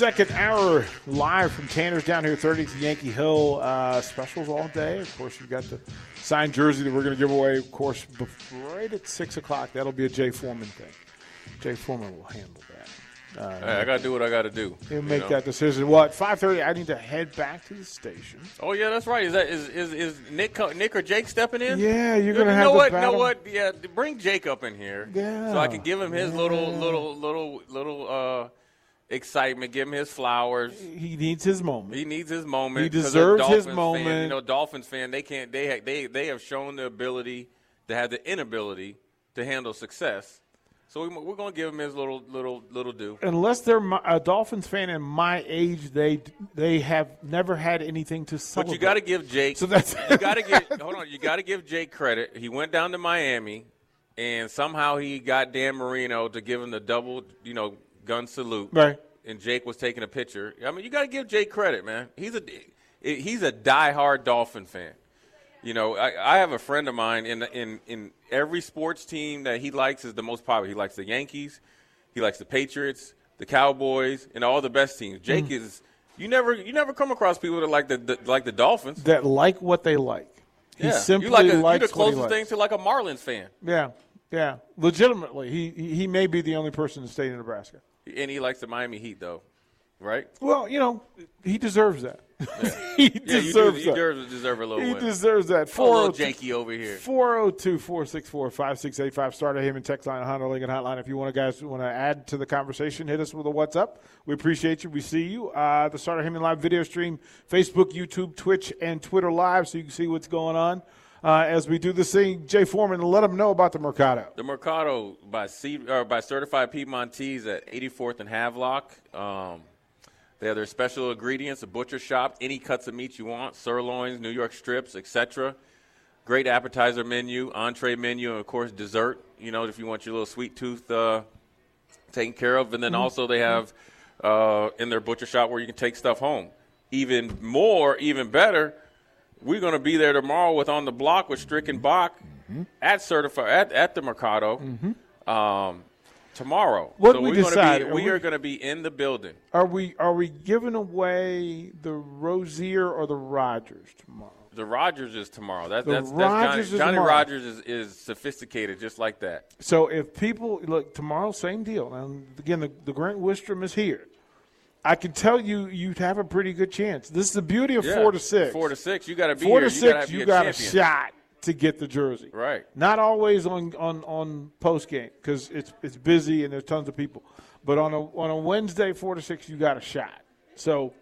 Second hour live from Tanner's down here, 30th Yankee Hill. Uh, specials all day. Of course, you've got the signed jersey that we're going to give away, of course, right at 6 o'clock. That'll be a Jay Foreman thing. Jay Foreman will handle that. Uh, Hey, I got to do what I got to do. He'll make know? that decision. What? 5.30, I need to head back to the station. Oh yeah, that's right. Is that is is, is Nick Nick or Jake stepping in? Yeah, you're You going to have know what? You battle. know what? Yeah, bring Jake up in here. Yeah, So I can give him his little little little little uh, excitement. Give him his flowers. He needs his moment. He needs his moment. He deserves his Dolphins Fan, moment. you know, Dolphins fan, they can't. They ha- they they have shown the ability to have the inability to handle success. So we, we're going to give him his little little little due. Unless they're my, a Dolphins fan and my age, they they have never had anything to celebrate. But you got to give Jake. So that's- you got to give. hold on, you got to give Jake credit. He went down to Miami, and somehow he got Dan Marino to give him the double, you know, gun salute. Right. And Jake was taking a picture. I mean, you got to give Jake credit, man. He's a he's a diehard Dolphin fan. You know, I, I have a friend of mine in in in every sports team that he likes is the most popular. He likes the Yankees, he likes the Patriots, the Cowboys, and all the best teams. Jake Mm. is you never you never come across people that like the, the like the Dolphins. that like what they like. He yeah, simply you like a, you're likes the what he closest thing to like a Marlins fan, Yeah, yeah. Legitimately, he he he may be the only person in the state of Nebraska. And he likes the Miami Heat though, right? Well, you know, he deserves that. he Yeah, you do, deserves you that. deserve, a little he win. deserves that. Little 402 janky over here. 402 464 5685. Start him and text line, Honda Lincoln Hotline. If you want to, guys, want to add to the conversation, hit us with a what's up. We appreciate you. We see you. Uh, the Starter Heyman Live video stream, Facebook, YouTube, Twitch, and Twitter Live, so you can see what's going on uh, as we do this thing. Jay Foreman, let them know about the Mercado. The Mercado by C, or by Certified Piedmontese at 84th and Havelock. Um, they have their special ingredients, a butcher shop, any cuts of meat you want, sirloins, New York strips, etc. Great appetizer menu, entree menu, and of course dessert. You know, if you want your little sweet tooth uh, taken care of, and then also they have uh, in their butcher shop where you can take stuff home. Even more, even better, we're going to be there tomorrow with on the block with Stricken Bach at certified at, at the Mercado um, tomorrow. What so we decide? Be, Are we we- are going to be in the building. Are we are we giving away the Rosier or the Rogers tomorrow? The Rogers is tomorrow. That, The that's, that's Rogers Johnny, is Johnny tomorrow. Rogers is, is sophisticated, just like that. So if people look tomorrow, same deal. And again, the, the Grant Wistrom is here. I can tell you, you'd have a pretty good chance. This is the beauty of Yeah, four to six. Four to six, you got to be Four here. to you six, gotta be you a got a shot to get the jersey. Right. Not always on on on post game because it's it's busy and there's tons of people. But on a on a Wednesday, four to six, you got a shot. So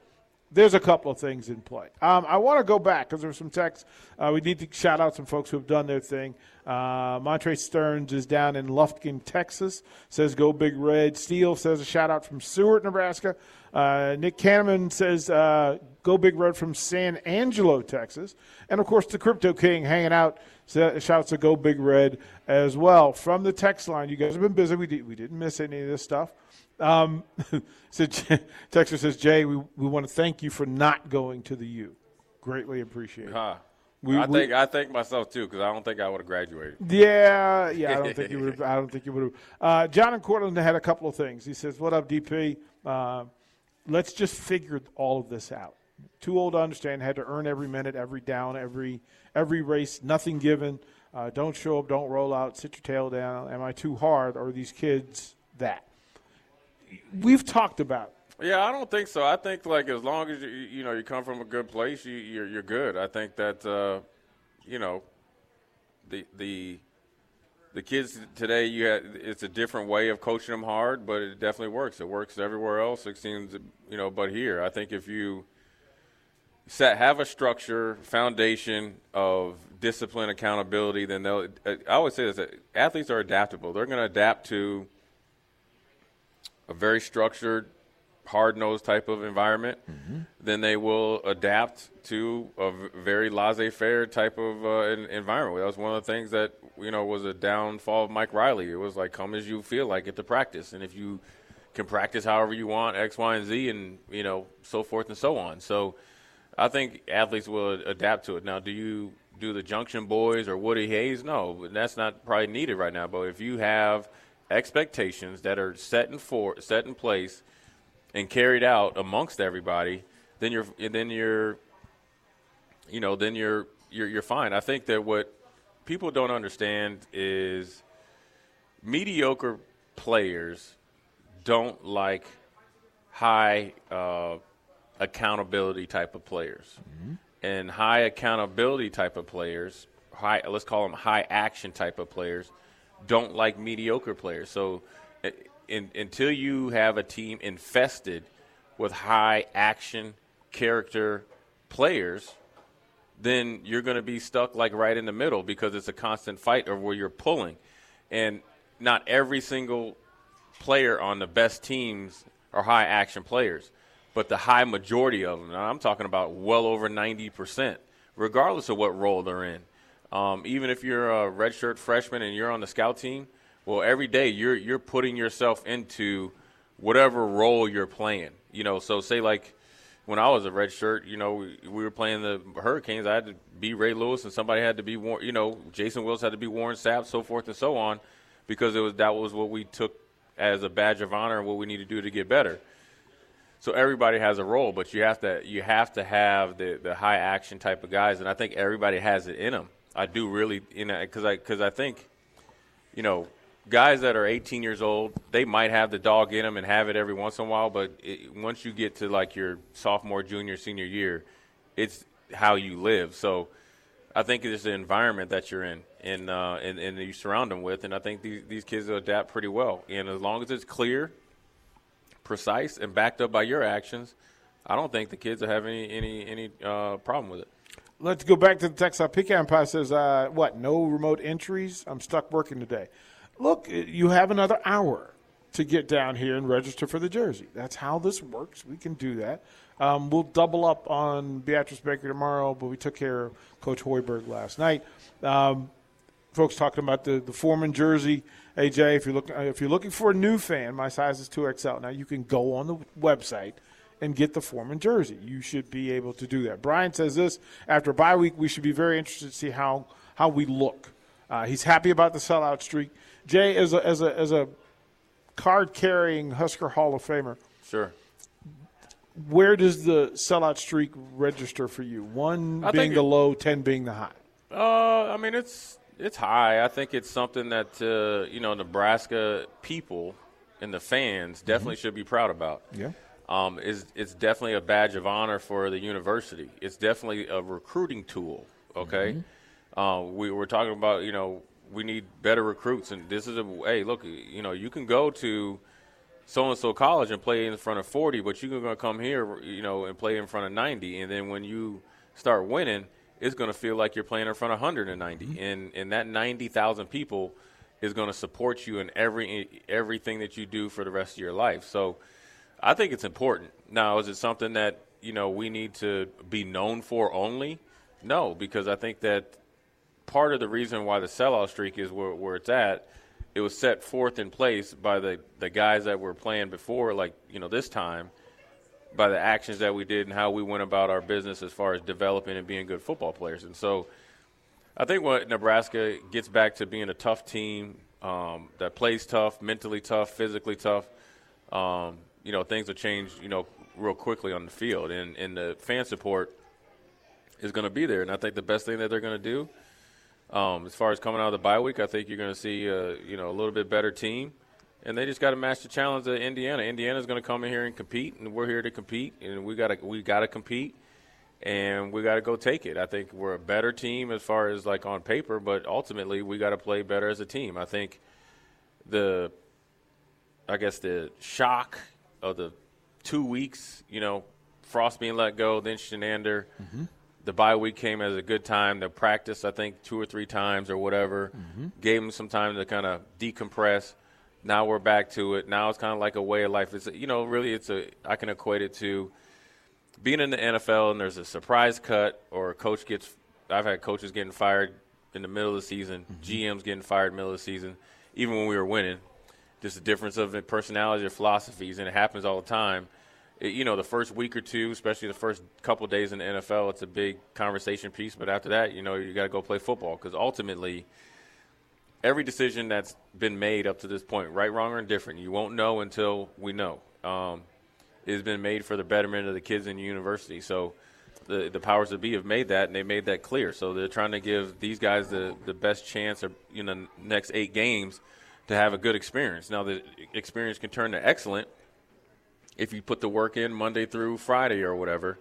there's a couple of things in play. Um, I want to go back because there's some texts. Uh, we need to shout out some folks who have done their thing. Uh, Montre Stearns is down in Lufkin, Texas. Says go Big Red. Steele says a shout out from Seward, Nebraska. Uh, Nick Kahneman says uh, go Big Red from San Angelo, Texas. And of course, the Crypto King hanging out. Shouts to go Big Red as well from the text line. You guys have been busy. We, did, we didn't miss any of this stuff. Um, so Texas says, Jay, we, we want to thank you for not going to the U. Greatly appreciate it. Huh. We- I we- think I think myself too because I don't think I would have graduated. Yeah, yeah. I don't think you would. have I don't think you would have. Uh, John and Cortland had a couple of things. He says, "What up, DP? Uh, let's just figure all of this out. too old to understand. Had to earn every minute, every down, every every race, nothing given. Uh, don't show up, don't roll out, sit your tail down. Am I too hard? Or are these kids that? We've talked about. Yeah, I don't think so. I think like as long as you you know you come from a good place, you you're, you're good. I think that uh, you know the the the kids today you have, it's a different way of coaching them hard, but it definitely works. It works everywhere else. It seems you know, but here I think if you set have a structure foundation of discipline accountability then they'll uh, i always say this that athletes are adaptable they're going to adapt to a very structured hard-nosed type of environment mm-hmm. then they will adapt to a very laissez-faire type of uh, environment that was one of the things that you know was a downfall of mike riley it was like come as you feel like it to practice and if you can practice however you want x y and z and you know so forth and so on so I think athletes will adapt to it. Now, do you do the Junction Boys or Woody Hayes? No, that's not probably needed right now. But if you have expectations that are set in for set in place and carried out amongst everybody, then you're then you're you know then you're you're you're fine. I think that what people don't understand is mediocre players don't like high uh, accountability type of players. Mm-hmm. And high accountability type of players, high let's call them high action type of players, don't like mediocre players. So in, until you have a team infested with high action character players, then you're going to be stuck like right in the middle because it's a constant fight of where you're pulling. And not every single player on the best teams are high action players but the high majority of them, I'm talking about well over 90%, regardless of what role they're in. Um, even if you're a redshirt freshman and you're on the scout team, well, every day you're you're putting yourself into whatever role you're playing. You know, so say like when I was a redshirt, you know, we, we, were playing the Hurricanes. I had to be Ray Lewis, and somebody had to be Warren. You know, Jason Wiltz had to be Warren Sapp, so forth and so on, because it was that was what we took as a badge of honor and what we need to do to get better so everybody has a role, but you have to you have to have the the high action type of guys, and I think everybody has it in them. I do really, you know, because I because I think, you know, guys that are 18 years old, they might have the dog in them and have it every once in a while, but it, once you get to like your sophomore, junior, senior year, it's how you live. So I think it's the environment that you're in and uh, and, and you surround them with, and I think these these kids will adapt pretty well. And as long as it's clear precise and backed up by your actions, I don't think the kids will have any any any uh, problem with it. Let's go back to the text. Uh, Pecan Pie says, uh, "What? No remote entries? I'm stuck working today. Look, you have another hour to get down here and register for the jersey. That's how this works. We can do that. Um, we'll double up on Beatrice Baker tomorrow, but we took care of Coach Hoiberg last night. Um, folks talking about the the Foreman jersey." AJ, if you're looking if you're looking for a new fan, my size is 2XL. Now you can go on the website and get the Foreman jersey. You should be able to do that. Brian says this after a bye week, we should be very interested to see how how we look. Uh, he's happy about the sellout streak. Jay, as a as a as a card carrying Husker Hall of Famer, sure. Where does the sellout streak register for you? One I being the low, ten being the high. Uh, I mean it's it's high. I think it's something that uh, you know Nebraska people and the fans definitely mm-hmm. should be proud about. Yeah. Um, it's, it's definitely a badge of honor for the university. It's definitely a recruiting tool. Okay, mm-hmm. uh, we were talking about you know we need better recruits, and this is a hey look you know you can go to so and so college and play in front of forty, but you're gonna come here you know and play in front of ninety, and then when you start winning it's going to feel like you're playing in front of 190, mm-hmm. and and that 90,000 people is going to support you in every everything that you do for the rest of your life. So, I think it's important. Now, is it something that you know we need to be known for only? No, because I think that part of the reason why the sellout streak is where, where it's at, it was set forth in place by the the guys that were playing before, like you know this time by the actions that we did and how we went about our business as far as developing and being good football players. And so I think what Nebraska gets back to being a tough team um, that plays tough, mentally tough, physically tough. Um, you know, things will change, you know, real quickly on the field, and and the fan support is going to be there. And I think the best thing that they're going to do, um, as far as coming out of the bye week, I think you're going to see uh, you know a little bit better team, and they just got to match the challenge of Indiana. Indiana's going to come in here and compete, and we're here to compete, and we got to we got to compete. And we got to go take it. I think we're a better team as far as like on paper, but ultimately we got to play better as a team. I think the, I guess the shock of the two weeks, you know, Frost being let go, then Chinander. Mm-hmm. The bye week came as a good time. The practice, I think, two or three times or whatever, mm-hmm. gave them some time to kind of decompress. Now we're back to it. Now it's kind of like a way of life. It's you know, really, it's a. I can equate it to being in the NFL and there's a surprise cut or a coach gets. I've had coaches getting fired in the middle of the season, mm-hmm. GMs getting fired middle of the season, even when we were winning. Just a difference of personality or philosophies, and it happens all the time you know, the first week or two, especially the first couple days in the NFL, it's a big conversation piece. But after that, you know, you got to go play football because ultimately, every decision that's been made up to this point, right, wrong, or indifferent, you won't know until we know. Um, has been made for the betterment of the kids in the university. So the the powers that be have made that, and they made that clear. So they're trying to give these guys the the best chance of you know next eight games to have a good experience. Now the experience can turn to excellent if you put the work in Monday through Friday or whatever.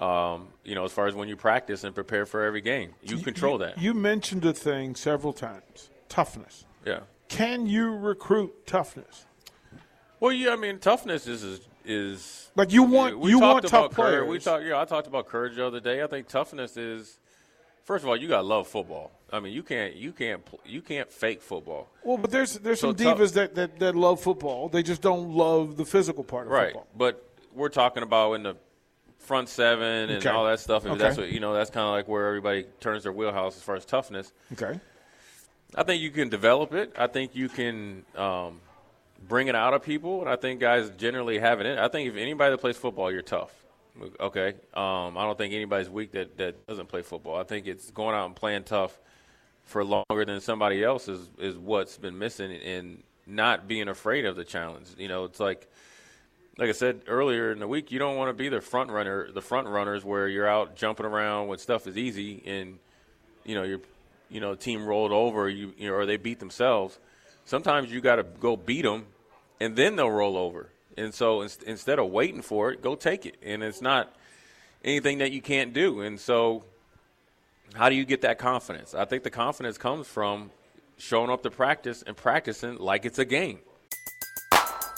Um, you know, as far as when you practice and prepare for every game, you control you, that. You mentioned a thing several times: toughness. Yeah. Can you recruit toughness? Well, yeah. I mean, toughness is is, is like you want we you want tough players. Courage. We talked. Yeah, I talked about courage the other day. I think toughness is first of all, you got to love football. I mean, you can't you can't you can't fake football. Well, but there's there's so some divas that, that, that love football. They just don't love the physical part of right. football. But we're talking about in the front seven and okay. all that stuff. And okay. that's what you know. That's kind of like where everybody turns their wheelhouse as far as toughness. Okay. I think you can develop it. I think you can um, bring it out of people, and I think guys generally have it. I think if anybody that plays football, you're tough. Okay. Um, I don't think anybody's weak that, that doesn't play football. I think it's going out and playing tough for longer than somebody else is, is what's been missing and not being afraid of the challenge. You know, it's like like I said earlier in the week, you don't want to be the front runner, the front runners where you're out jumping around when stuff is easy and you know your you know team rolled over you, you know, or they beat themselves. Sometimes you got to go beat them, and then they'll roll over. And so in, instead of waiting for it, go take it. And it's not anything that you can't do. And so how do you get that confidence? I think the confidence comes from showing up to practice and practicing like it's a game.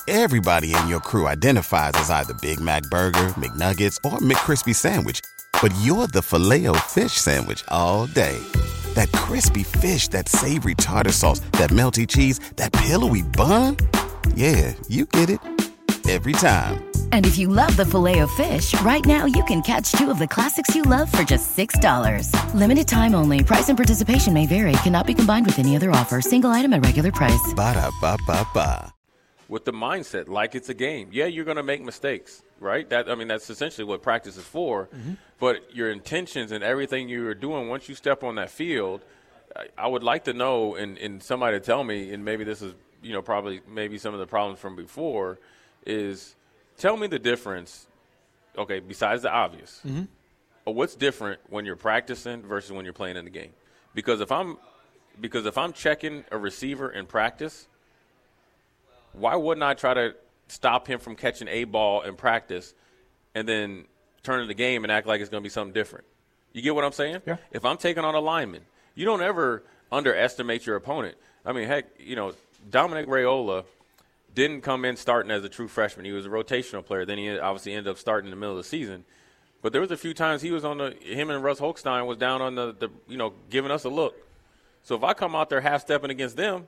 Everybody in your crew identifies as either Big Mac Burger, McNuggets, or McCrispy Sandwich. But you're the filet fish Sandwich all day. That crispy fish, that savory tartar sauce, that melty cheese, that pillowy bun. Yeah, you get it every time. And if you love the filet of fish, right now you can catch two of the classics you love for just $6. Limited time only. Price and participation may vary. Cannot be combined with any other offer. Single item at regular price. Ba da ba ba ba. With the mindset like it's a game. Yeah, you're going to make mistakes, right? That I mean, that's essentially what practice is for. Mm-hmm. But your intentions and everything you're doing once you step on that field, I, I would like to know, and, and somebody to tell me, and maybe this is you know probably maybe some of the problems from before is tell me the difference. Okay, besides the obvious, mm-hmm. what's different when you're practicing versus when you're playing in the game? Because if I'm because if I'm checking a receiver in practice, why wouldn't I try to stop him from catching a ball in practice and then turn in the game and act like it's going to be something different? You get what I'm saying? Yeah. If I'm taking on a lineman, you don't ever underestimate your opponent. I mean, heck, you know, Dominic Raiola – didn't come in starting as a true freshman. He was a rotational player. Then he obviously ended up starting in the middle of the season. But there was a few times he was on the him and Russ Hochstein was down on the, the you know giving us a look. So if I come out there half stepping against them,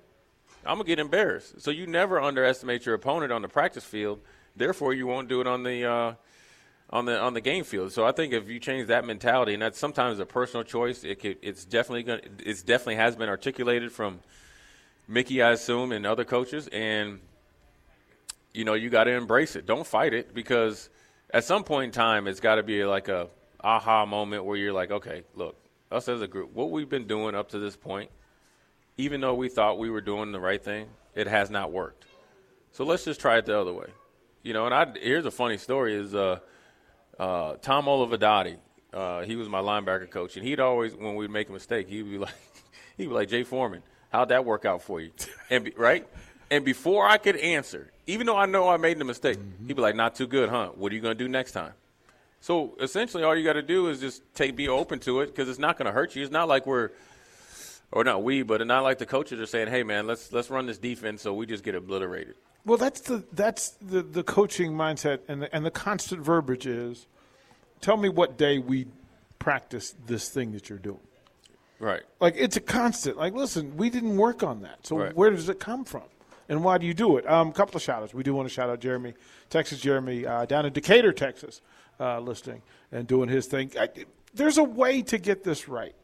I'm gonna get embarrassed. So you never underestimate your opponent on the practice field. Therefore, you won't do it on the uh, on the on the game field. So I think if you change that mentality, and that's sometimes a personal choice, it could, it's definitely gonna, it's definitely has been articulated from Mickey, I assume, and other coaches, and you know, you got to embrace it. Don't fight it because at some point in time, it's got to be like a aha moment where you're like, okay, look, us as a group, what we've been doing up to this point, even though we thought we were doing the right thing, it has not worked. So let's just try it the other way. You know, and I here's a funny story: is uh, uh, Tom Olivadotti. Uh, he was my linebacker coach, and he'd always, when we'd make a mistake, he'd be like, he'd be like, Jay Foreman, how'd that work out for you? And be, right, and before I could answer, even though I know I made the mistake, mm-hmm. he'd be like, not too good, huh? What are you going to do next time? So essentially, all you got to do is just take, be open to it because it's not going to hurt you. It's not like we're, or not we, but it's not like the coaches are saying, "Hey, man, let's let's run this defense so we just get obliterated." Well, that's the that's the, the coaching mindset, and the, and the constant verbiage is, tell me what day we practice this thing that you're doing. Right. Like it's a constant. Like, listen, we didn't work on that. So right. where does it come from? And why do you do it? A um, couple of shout outs. We do want to shout out Jeremy, Texas Jeremy, uh, down in Decatur, Texas, uh, listening and doing his thing. I, there's a way to get this right.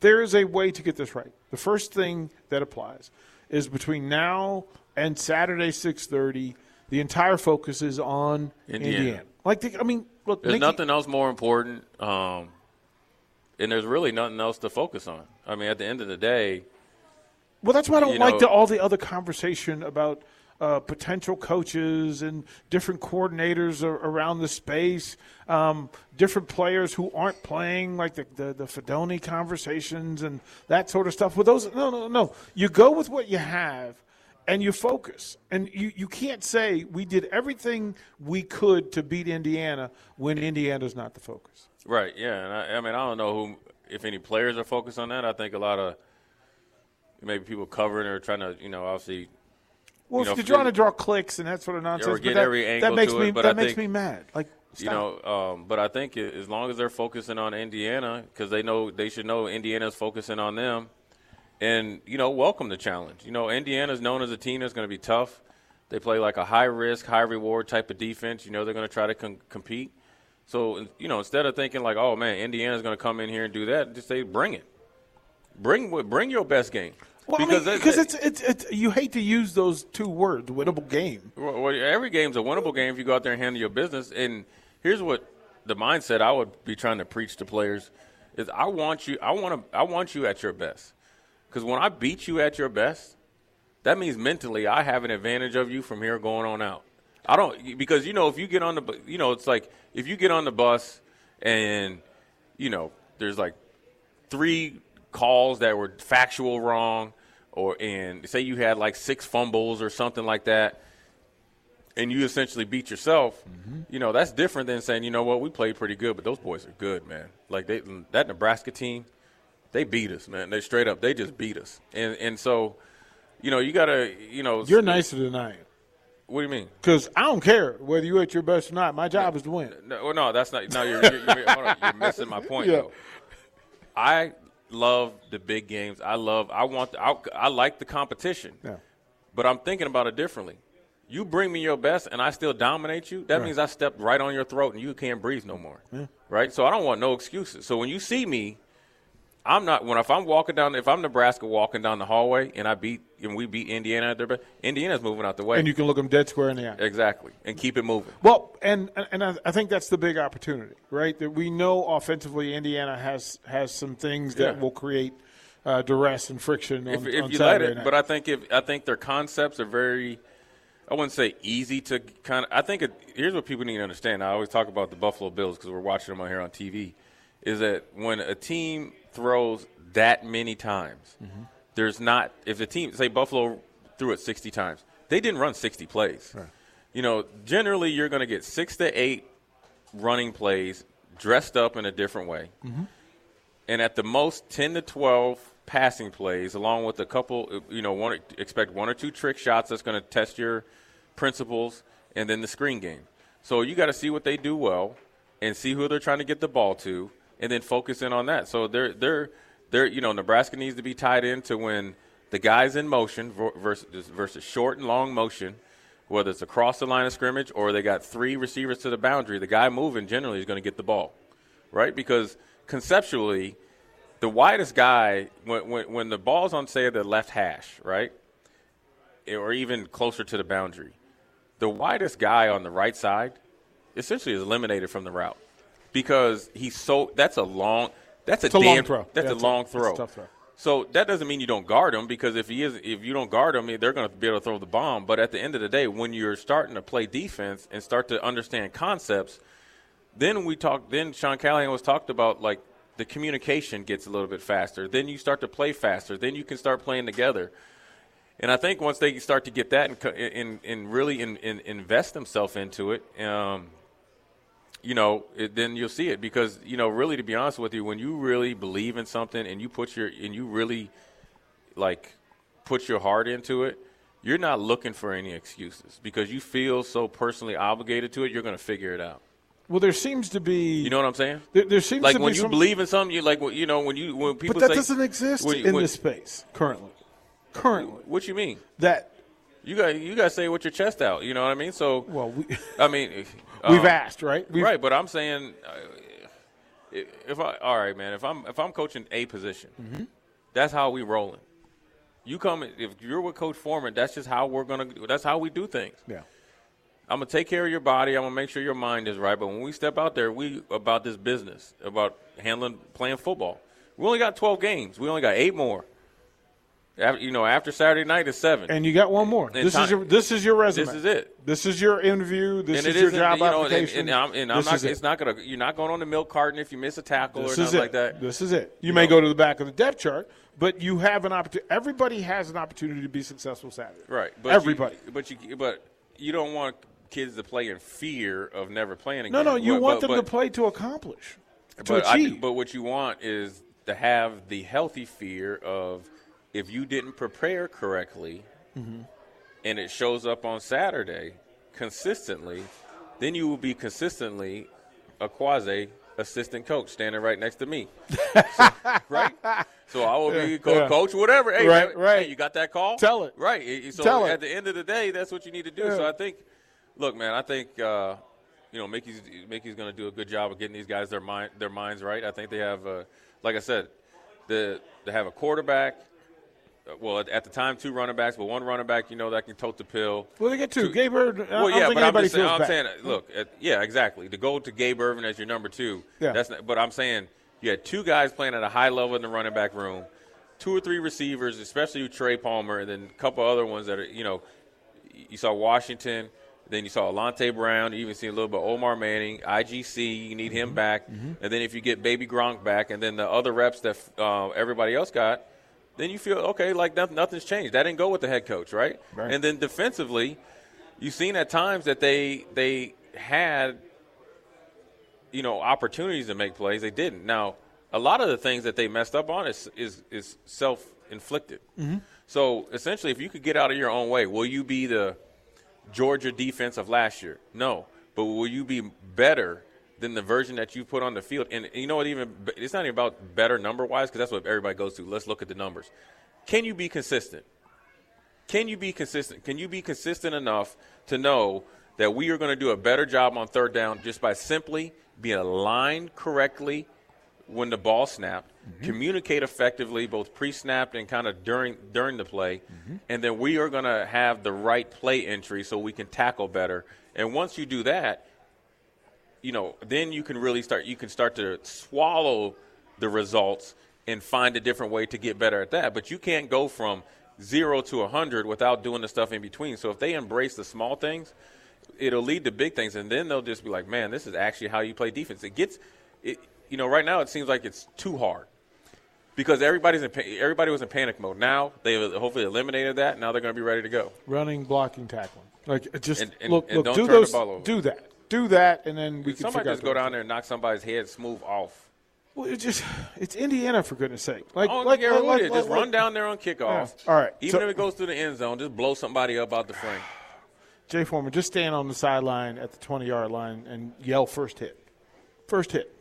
There is a way to get this right. The first thing that applies is between now and Saturday 6:30, the entire focus is on Indiana. Indiana. Like, the, I mean, look, there's Mickey, nothing else more important, um, and there's really nothing else to focus on. I mean, at the end of the day. Well, that's why I don't like know, the, all the other conversation about uh, potential coaches and different coordinators around the space, um, different players who aren't playing, like the, the, the Fidone conversations and that sort of stuff. With those, no, no, no. You go with what you have and you focus. And you, you can't say we did everything we could to beat Indiana when Indiana's not the focus. Right. Yeah. And I, I mean, I don't know who, if any players are focused on that. I think a lot of maybe people covering or trying to, you know, obviously. Well, you if know, you're trying to draw clicks and that sort of nonsense, or get that, every angle that makes to me it, but that I makes think, me mad. Like Stop. You know, um, but I think as long as they're focusing on Indiana, because they know they should know Indiana's focusing on them, and you know, welcome the challenge. You know, Indiana's known as a team that's going to be tough. They play like a high risk, high reward type of defense. You know, they're going to try to com- compete. So, you know, instead of thinking like, oh man, Indiana's going to come in here and do that, just say, bring it, bring bring your best game. Well, because I mean, because it's, it's, it's you hate to use those two words, winnable game. Well, every game's a winnable game if you go out there and handle your business. And here's what the mindset I would be trying to preach to players is: I want you, I want to, I want you at your best. Because when I beat you at your best, that means mentally I have an advantage of you from here going on out. I don't because you know if you get on the you know it's like if you get on the bus and you know there's like three calls that were factual wrong or and say you had like six fumbles or something like that and you essentially beat yourself, mm-hmm. you know, that's different than saying, you know what, we played pretty good, but those boys are good, man. Like they that Nebraska team, they beat us, man. They straight up, they just beat us. And and so, you know, you gotta, you know, you're nicer than I. What do you mean? Because I don't care whether you're at your best or not. My job no, is to win. No, no, that's not. No, you're, you're, you're, you're missing my point. Yeah. Though. I love the big games. I love. I want. I, I like the competition. Yeah. But I'm thinking about it differently. You bring me your best, and I still dominate you. That right. means I stepped right on your throat, and you can't breathe no more. Yeah. Right. So I don't want no excuses. So when you see me I'm not when if I'm walking down if I'm Nebraska walking down the hallway and I beat and we beat Indiana at their best, Indiana's moving out the way. And you can look them dead square in the eye. Exactly. And keep it moving. Well, and and I think that's the big opportunity, right? That we know offensively Indiana has has some things that yeah. will create uh, duress and friction on, if, if on you Saturday let it. night. But I think if I think their concepts are very I wouldn't say easy to kind of I think it, here's what people need to understand. I always talk about the Buffalo Bills because we're watching them on here on TV is that when a team throws that many times. Mm-hmm. There's not if the team say Buffalo threw it 60 times, they didn't run 60 plays. Right. You know, generally you're going to get six to eight running plays dressed up in a different way, mm-hmm. and at the most 10 to 12 passing plays, along with a couple. You know, one expect one or two trick shots that's going to test your principles, and then the screen game. So you got to see what they do well, and see who they're trying to get the ball to, and then focus in on that. So they're they're they're you know Nebraska needs to be tied into when the guys in motion versus versus short and long motion, whether it's across the line of scrimmage or they got three receivers to the boundary. The guy moving generally is going to get the ball, right? Because conceptually, the widest guy when when, when the ball's on say the left hash, right, or even closer to the boundary, the widest guy on the right side essentially is eliminated from the route because he's so that's a long that's a, damn, long throw. That's yeah, a long throw. A throw. So that doesn't mean you don't guard him because if he is, if you don't guard him, they're going to be able to throw the bomb. But at the end of the day, when you're starting to play defense and start to understand concepts, then we talk. Then Sean Callahan was talked about like the communication gets a little bit faster. Then you start to play faster. Then you can start playing together. And I think once they start to get that and, and, and really in, in invest themselves into it, um, you know, it, then you'll see it because you know, really, to be honest with you, when you really believe in something and you put your and you really like put your heart into it, you're not looking for any excuses because you feel so personally obligated to it. You're going to figure it out. Well, there seems to be. You know what I'm saying? There, there seems like to when be you some, believe in something, you like you know when you when people. But that say, doesn't exist when, in when, this space currently. Currently, what you mean? That you got you got to say with your chest out. You know what I mean? So well, we, I mean, we've um, asked, right? We've, right, but I'm saying, uh, if I all right, man, if I'm if I'm coaching a position, Mm-hmm. that's how we rolling. You come if you're with Coach Foreman, that's just how we're gonna. That's how we do things. Yeah. I'm gonna take care of your body. I'm gonna make sure your mind is right. But when we step out there, we about this business, about handling, playing football. We only got 12 games. We only got eight more. You know, after Saturday night is seven. And you got one more. And this time- is your this is your resume. This is it. This is your interview. This and is your job you know, application. And, I'm, and I'm not. it. It's not gonna. You're not going on the milk carton if you miss a tackle This or it. like that. This is it. You, You may know. go to the back of the depth chart, but you have an opportunity. Everybody has an opportunity to be successful Saturday. Right. But Everybody. You, but you. But you don't want kids to play in fear of never playing again. no, no. You But- want but- them but- to play to accomplish, to but I- achieve. but what you want is to have the healthy fear of if you didn't prepare correctly Mhm. and it shows up on Saturday consistently, then you will be consistently a quasi assistant coach standing right next to me. So, right? So I will be Yeah, co- yeah. coach, whatever. Hey, Right, man, right. hey, you got that call? Tell it. Right. So Tell it. at the end of the day, that's what you need to do. So I think, look, man, I think uh, you know Mickey's Mickey's going to do a good job of getting these guys their mind their minds right. I think they have, uh, like I said, the they have a quarterback. Uh, Well, at, at the time, two running backs, but one running back, you know, that can tote the pill. well, they get two. Gabe Bird. I Well, yeah, but I'm just saying, I'm saying look, at, yeah, exactly. To go to Gabe Ervin as your number two, Yeah. that's not, but I'm saying you had two guys playing at a high level in the running back room, two or three receivers, especially with Trey Palmer, and then a couple other ones that are, you know, you saw Washington, then you saw Alante Brown, you even see a little bit of Omar Manning, IGC, you need Mm-hmm. him back, and then if you get Baby Gronk back, and then the other reps that uh, everybody else got, then you feel okay, like nothing, nothing's changed. That didn't go with the head coach, right? Right. And then defensively, you've seen at times that they they had you know opportunities to make plays they didn't now a lot of the things that they messed up on is is, is self-inflicted Mhm. so essentially if you could get out of your own way will you be the georgia defense of last year no but will you be better than the version that you put on the field. And you know what even it's not even about better number wise because that's what everybody goes to let's look at the numbers. Can you be consistent? Can you be consistent? Can you be consistent enough to know that we are going to do a better job on third down just by simply being aligned correctly when the ball snapped, mm-hmm. communicate effectively both pre-snapped and kind of during during the play, mm-hmm. and then we are going to have the right play entry so we can tackle better. And once you do that, you know, then you can really start. You can start to swallow the results and find a different way to get better at that. But you can't go from zero to a hundred without doing the stuff in between. So if they embrace the small things, it'll lead to big things, and then they'll just be like, "Man, this is actually how you play defense." It gets, it, you know, right now it seems like it's too hard because everybody's in everybody was in panic mode. Now they hopefully eliminated that. Now they're going to be ready to go. running, blocking, tackling. Like just And- and- look, and look, do those, do that, do that, and then we can Somebody just go down there and knock somebody's head smooth off. Well, it just it's Indiana for goodness sake. Like, I don't like, care like, who like, it is. Just like- run down there on kickoff. Yeah. All right. Even So- if it goes through the end zone, just blow somebody up out the frame. Jay Foreman, just stand on the sideline at the twenty yard line and yell first hit, first hit.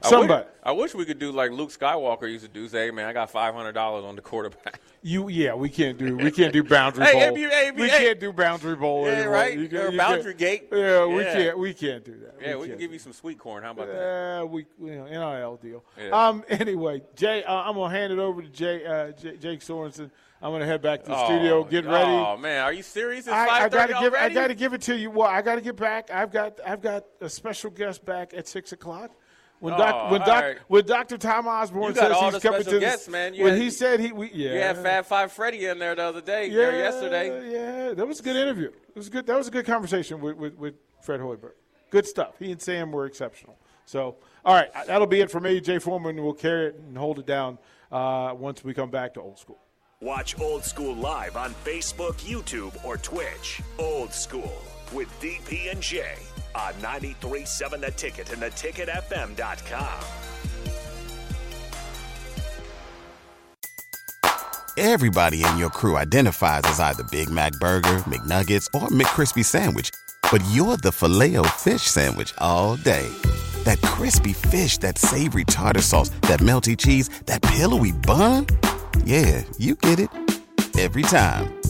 I Somebody. wish, I wish we could do like Luke Skywalker used to do. Say, hey, man, I got five hundred dollars on the quarterback. You yeah, we can't do we can't do boundary Hey, bowl. hey, hey, we can't do boundary bowl Yeah, anymore. right? You Or you boundary gate. Yeah, we Yeah. can't we can't do that. Yeah, we, can can't give you some sweet corn. How about that? Yeah, we you know, NIL deal. Yeah. Um. Anyway, Jay, uh, I'm gonna hand it over to Jay, uh, J- Jake Sorensen. I'm gonna head back to the Oh, studio. Get ready. Oh man, are you serious? It's I, I gotta give I gotta give it to you. Well, I gotta get back. I've got I've got a special guest back at six o'clock. When, Oh, doc, when, all doc, right. when Dr. Tom Osborne You got says all he's the coming to guests, the, man. You when had- he said he, we, yeah, You had Fab Five Freddy in there the other day, yeah, or yesterday. Yeah, that was a good interview. It was good. That was a good conversation with, with, with Fred Hoiberg. Good stuff. He and Sam were exceptional. So, all right, that'll be it for me. Jay Foreman will carry it and hold it down uh, once we come back to old school. Watch Old School live on Facebook, YouTube, or Twitch. Old School with DP and J on 93.7 The Ticket and theticketfm.com. Everybody in your crew identifies as either Big Mac Burger, McNuggets, or McCrispy Sandwich. But you're the filet fish Sandwich all day. That crispy fish, that savory tartar sauce, that melty cheese, that pillowy bun. Yeah, you get it. Every time.